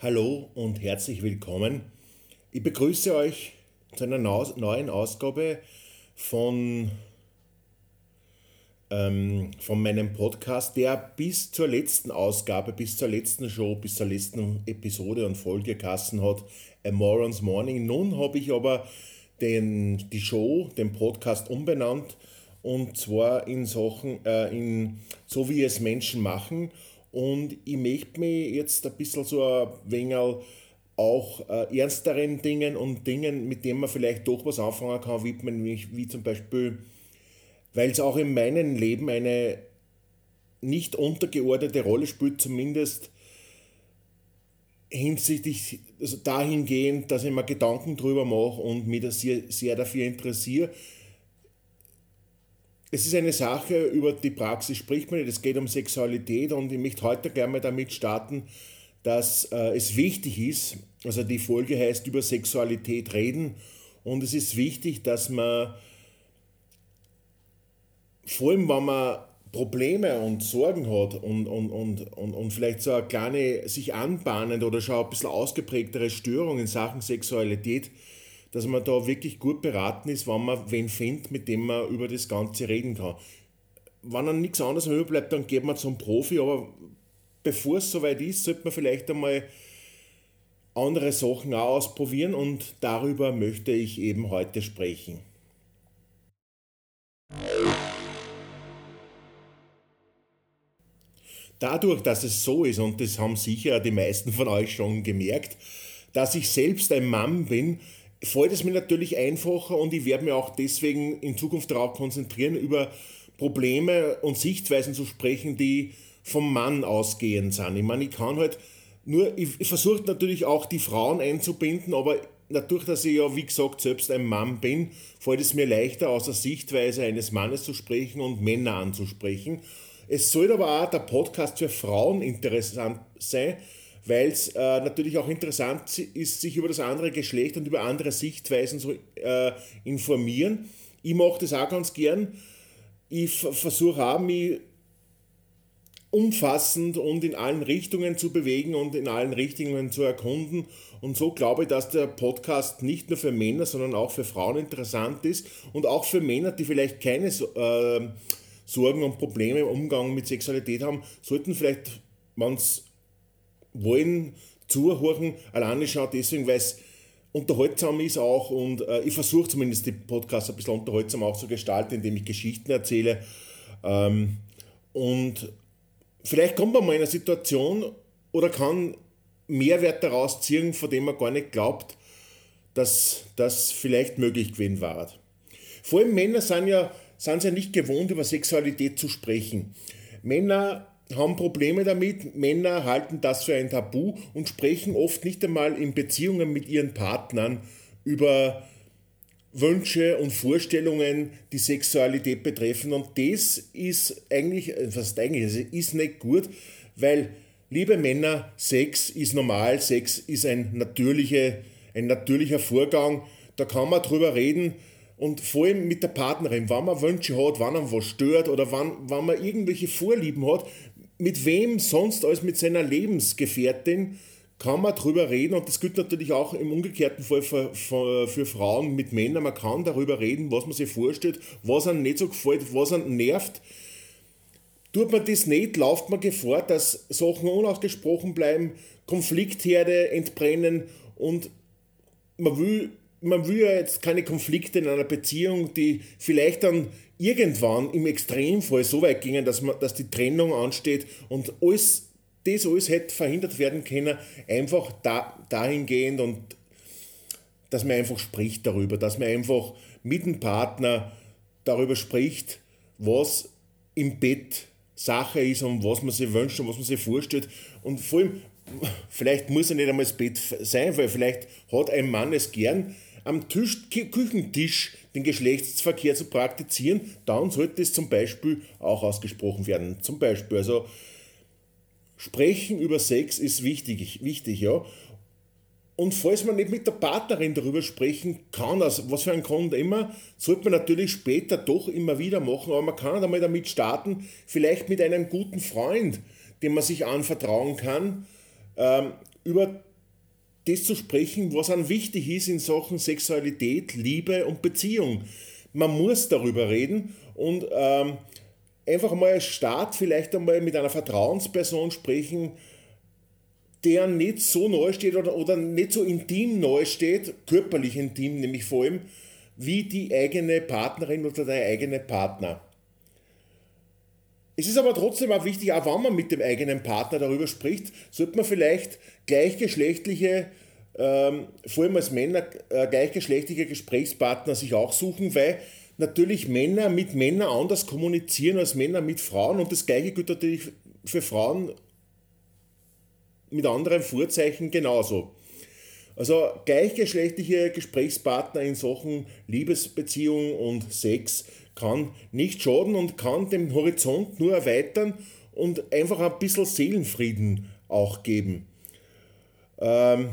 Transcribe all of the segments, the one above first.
Hallo und herzlich willkommen. Ich begrüße euch zu einer neuen Ausgabe von, ähm, von meinem Podcast, der bis zur letzten Ausgabe, bis zur letzten Show, bis zur letzten Episode und Folge Kassen hat, A Morons Morning. Nun habe ich aber den, die Show, den Podcast umbenannt und zwar in Sachen, äh, in, so wie es Menschen machen und ich möchte mich jetzt ein bisschen so ein wenig auch äh, ernsteren Dingen und Dingen, mit denen man vielleicht doch was anfangen kann, widmen, wie, wie zum Beispiel, weil es auch in meinem Leben eine nicht untergeordnete Rolle spielt, zumindest hinsichtlich, also dahingehend, dass ich mir Gedanken drüber mache und mich das sehr, sehr dafür interessiere, es ist eine Sache, über die Praxis spricht man nicht, es geht um Sexualität und ich möchte heute gerne mal damit starten, dass äh, es wichtig ist, also die Folge heißt über Sexualität reden und es ist wichtig, dass man vor allem, wenn man Probleme und Sorgen hat und, und, und, und, und vielleicht so eine kleine sich anbahnende oder schon ein bisschen ausgeprägtere Störung in Sachen Sexualität, dass man da wirklich gut beraten ist, wenn man wen findet, mit dem man über das Ganze reden kann. Wenn dann nichts anderes überbleibt, dann geht man zum Profi, aber bevor es soweit ist, sollte man vielleicht einmal andere Sachen auch ausprobieren und darüber möchte ich eben heute sprechen. Dadurch, dass es so ist, und das haben sicher die meisten von euch schon gemerkt, dass ich selbst ein Mann bin, fällt es mir natürlich einfacher und ich werde mir auch deswegen in Zukunft darauf konzentrieren, über Probleme und Sichtweisen zu sprechen, die vom Mann ausgehend sind. Ich meine, ich kann halt nur, ich, ich versuche natürlich auch die Frauen einzubinden, aber dadurch, dass ich ja, wie gesagt, selbst ein Mann bin, fällt es mir leichter, aus der Sichtweise eines Mannes zu sprechen und Männer anzusprechen. Es soll aber auch der Podcast für Frauen interessant sein, weil es äh, natürlich auch interessant ist, sich über das andere Geschlecht und über andere Sichtweisen zu äh, informieren. Ich mache das auch ganz gern. Ich versuche auch, mich umfassend und in allen Richtungen zu bewegen und in allen Richtungen zu erkunden. Und so glaube ich, dass der Podcast nicht nur für Männer, sondern auch für Frauen interessant ist und auch für Männer, die vielleicht keine äh, Sorgen und Probleme im Umgang mit Sexualität haben, sollten vielleicht, wenn es wollen zuhören, alleine schon deswegen, weil es unterhaltsam ist auch und äh, ich versuche zumindest die Podcasts ein bisschen unterhaltsam auch zu gestalten, indem ich Geschichten erzähle. Ähm, und vielleicht kommt man mal in eine Situation oder kann Mehrwert daraus ziehen, von dem man gar nicht glaubt, dass das vielleicht möglich gewesen war. Vor allem Männer sind ja, sind ja nicht gewohnt, über Sexualität zu sprechen. Männer haben Probleme damit. Männer halten das für ein Tabu und sprechen oft nicht einmal in Beziehungen mit ihren Partnern über Wünsche und Vorstellungen, die Sexualität betreffen. Und das ist eigentlich, was eigentlich, also ist nicht gut, weil, liebe Männer, Sex ist normal, Sex ist ein, natürliche, ein natürlicher Vorgang. Da kann man drüber reden, und vor allem mit der Partnerin, wenn man Wünsche hat, wann man was stört oder wann, wann man irgendwelche Vorlieben hat, mit wem sonst als mit seiner Lebensgefährtin kann man darüber reden und das gilt natürlich auch im umgekehrten Fall für, für, für, Frauen mit Männern. Man kann darüber reden, was man sich vorstellt, was einem nicht so gefällt, was einem nervt. Tut man das nicht, läuft man Gefahr, dass Sachen unausgesprochen bleiben, Konfliktherde entbrennen und man will man will ja jetzt keine Konflikte in einer Beziehung, die vielleicht dann irgendwann im Extremfall so weit gingen, dass, man, dass die Trennung ansteht und alles, das alles hätte verhindert werden können, einfach da, dahingehend und dass man einfach spricht darüber, dass man einfach mit dem Partner darüber spricht, was im Bett Sache ist und was man sich wünscht und was man sich vorstellt. Und vor allem, vielleicht muss er nicht einmal das Bett sein, weil vielleicht hat ein Mann es gern, am Tisch, Küchentisch den Geschlechtsverkehr zu praktizieren, dann sollte es zum Beispiel auch ausgesprochen werden. Zum Beispiel, also sprechen über Sex ist wichtig, wichtig ja. Und falls man nicht mit der Partnerin darüber sprechen kann, also was für einen Grund immer, sollte man natürlich später doch immer wieder machen, aber man kann einmal damit starten, vielleicht mit einem guten Freund, dem man sich anvertrauen kann, ähm, über das zu sprechen, was an wichtig ist in Sachen Sexualität, Liebe und Beziehung. Man muss darüber reden und ähm, einfach mal als Start vielleicht einmal mit einer Vertrauensperson sprechen, der nicht so neu steht oder, oder nicht so intim neu steht, körperlich intim nämlich vor allem, wie die eigene Partnerin oder der eigene Partner. Es ist aber trotzdem auch wichtig, auch wenn man mit dem eigenen Partner darüber spricht, sollte man vielleicht gleichgeschlechtliche, ähm, vor allem als Männer, äh, gleichgeschlechtliche Gesprächspartner sich auch suchen, weil natürlich Männer mit Männern anders kommunizieren als Männer mit Frauen und das gleiche gilt natürlich für Frauen mit anderen Vorzeichen genauso. Also gleichgeschlechtliche Gesprächspartner in Sachen Liebesbeziehung und Sex kann nicht schaden und kann den Horizont nur erweitern und einfach ein bisschen Seelenfrieden auch geben. Ähm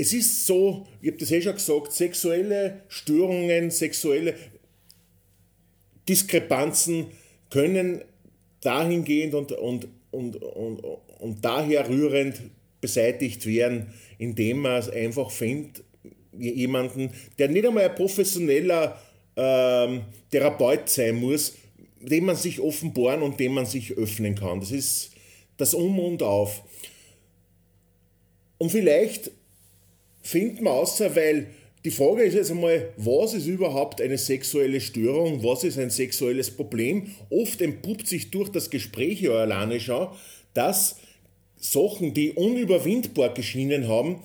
es ist so, ich habe das eh schon gesagt, sexuelle Störungen, sexuelle Diskrepanzen können dahingehend und, und, und, und, und daher rührend beseitigt werden, indem man es einfach findet, jemanden, der nicht einmal ein professioneller ähm, Therapeut sein muss, dem man sich offenbaren und dem man sich öffnen kann. Das ist das Um und Auf. Und vielleicht findet man außer, weil die Frage ist jetzt einmal, was ist überhaupt eine sexuelle Störung, was ist ein sexuelles Problem? Oft entpuppt sich durch das Gespräch ja alleine schon, dass Sachen, die unüberwindbar geschienen haben,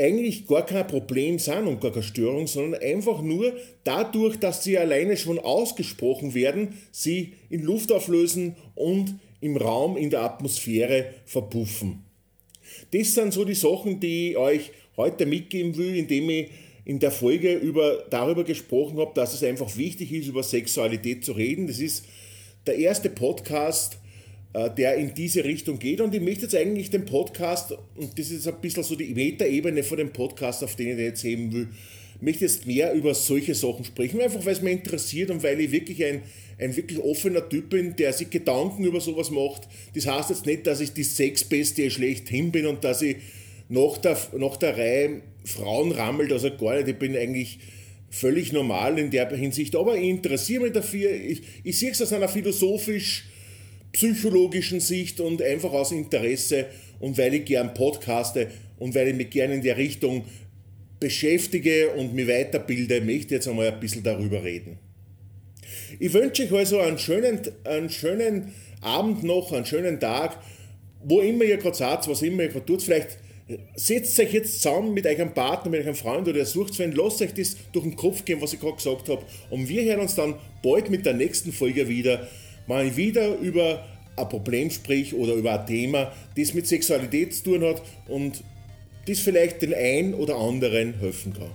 eigentlich gar kein Problem sind und gar keine Störung, sondern einfach nur dadurch, dass sie alleine schon ausgesprochen werden, sie in Luft auflösen und im Raum, in der Atmosphäre verpuffen. Das sind so die Sachen, die ich euch heute mitgeben will, indem ich in der Folge über, darüber gesprochen habe, dass es einfach wichtig ist, über Sexualität zu reden. Das ist der erste Podcast, der in diese Richtung geht. Und ich möchte jetzt eigentlich den Podcast, und das ist ein bisschen so die Metaebene von dem Podcast, auf den ich jetzt heben will, möchte jetzt mehr über solche Sachen sprechen, einfach weil es mich interessiert und weil ich wirklich ein, ein wirklich offener Typ bin, der sich Gedanken über sowas macht. Das heißt jetzt nicht, dass ich die Sexbestie schlechthin bin und dass ich nach der, nach der Reihe Frauen rammelt, also gar nicht. Ich bin eigentlich völlig normal in der Hinsicht, aber ich interessiere mich dafür. Ich, ich sehe es aus einer philosophisch psychologischen Sicht und einfach aus Interesse und weil ich gern podcaste und weil ich mich gerne in der Richtung beschäftige und mich weiterbilde, möchte ich jetzt einmal ein bisschen darüber reden. Ich wünsche euch also einen schönen, einen schönen Abend noch, einen schönen Tag, wo immer ihr gerade seid, was immer ihr gerade tut. Vielleicht setzt euch jetzt zusammen mit eurem Partner, mit eurem Freund oder sucht wenn, lasst euch das durch den Kopf gehen, was ich gerade gesagt habe. Und wir hören uns dann bald mit der nächsten Folge wieder mal wieder über ein Problem sprich oder über ein Thema, das mit Sexualität zu tun hat und das vielleicht den einen oder anderen helfen kann.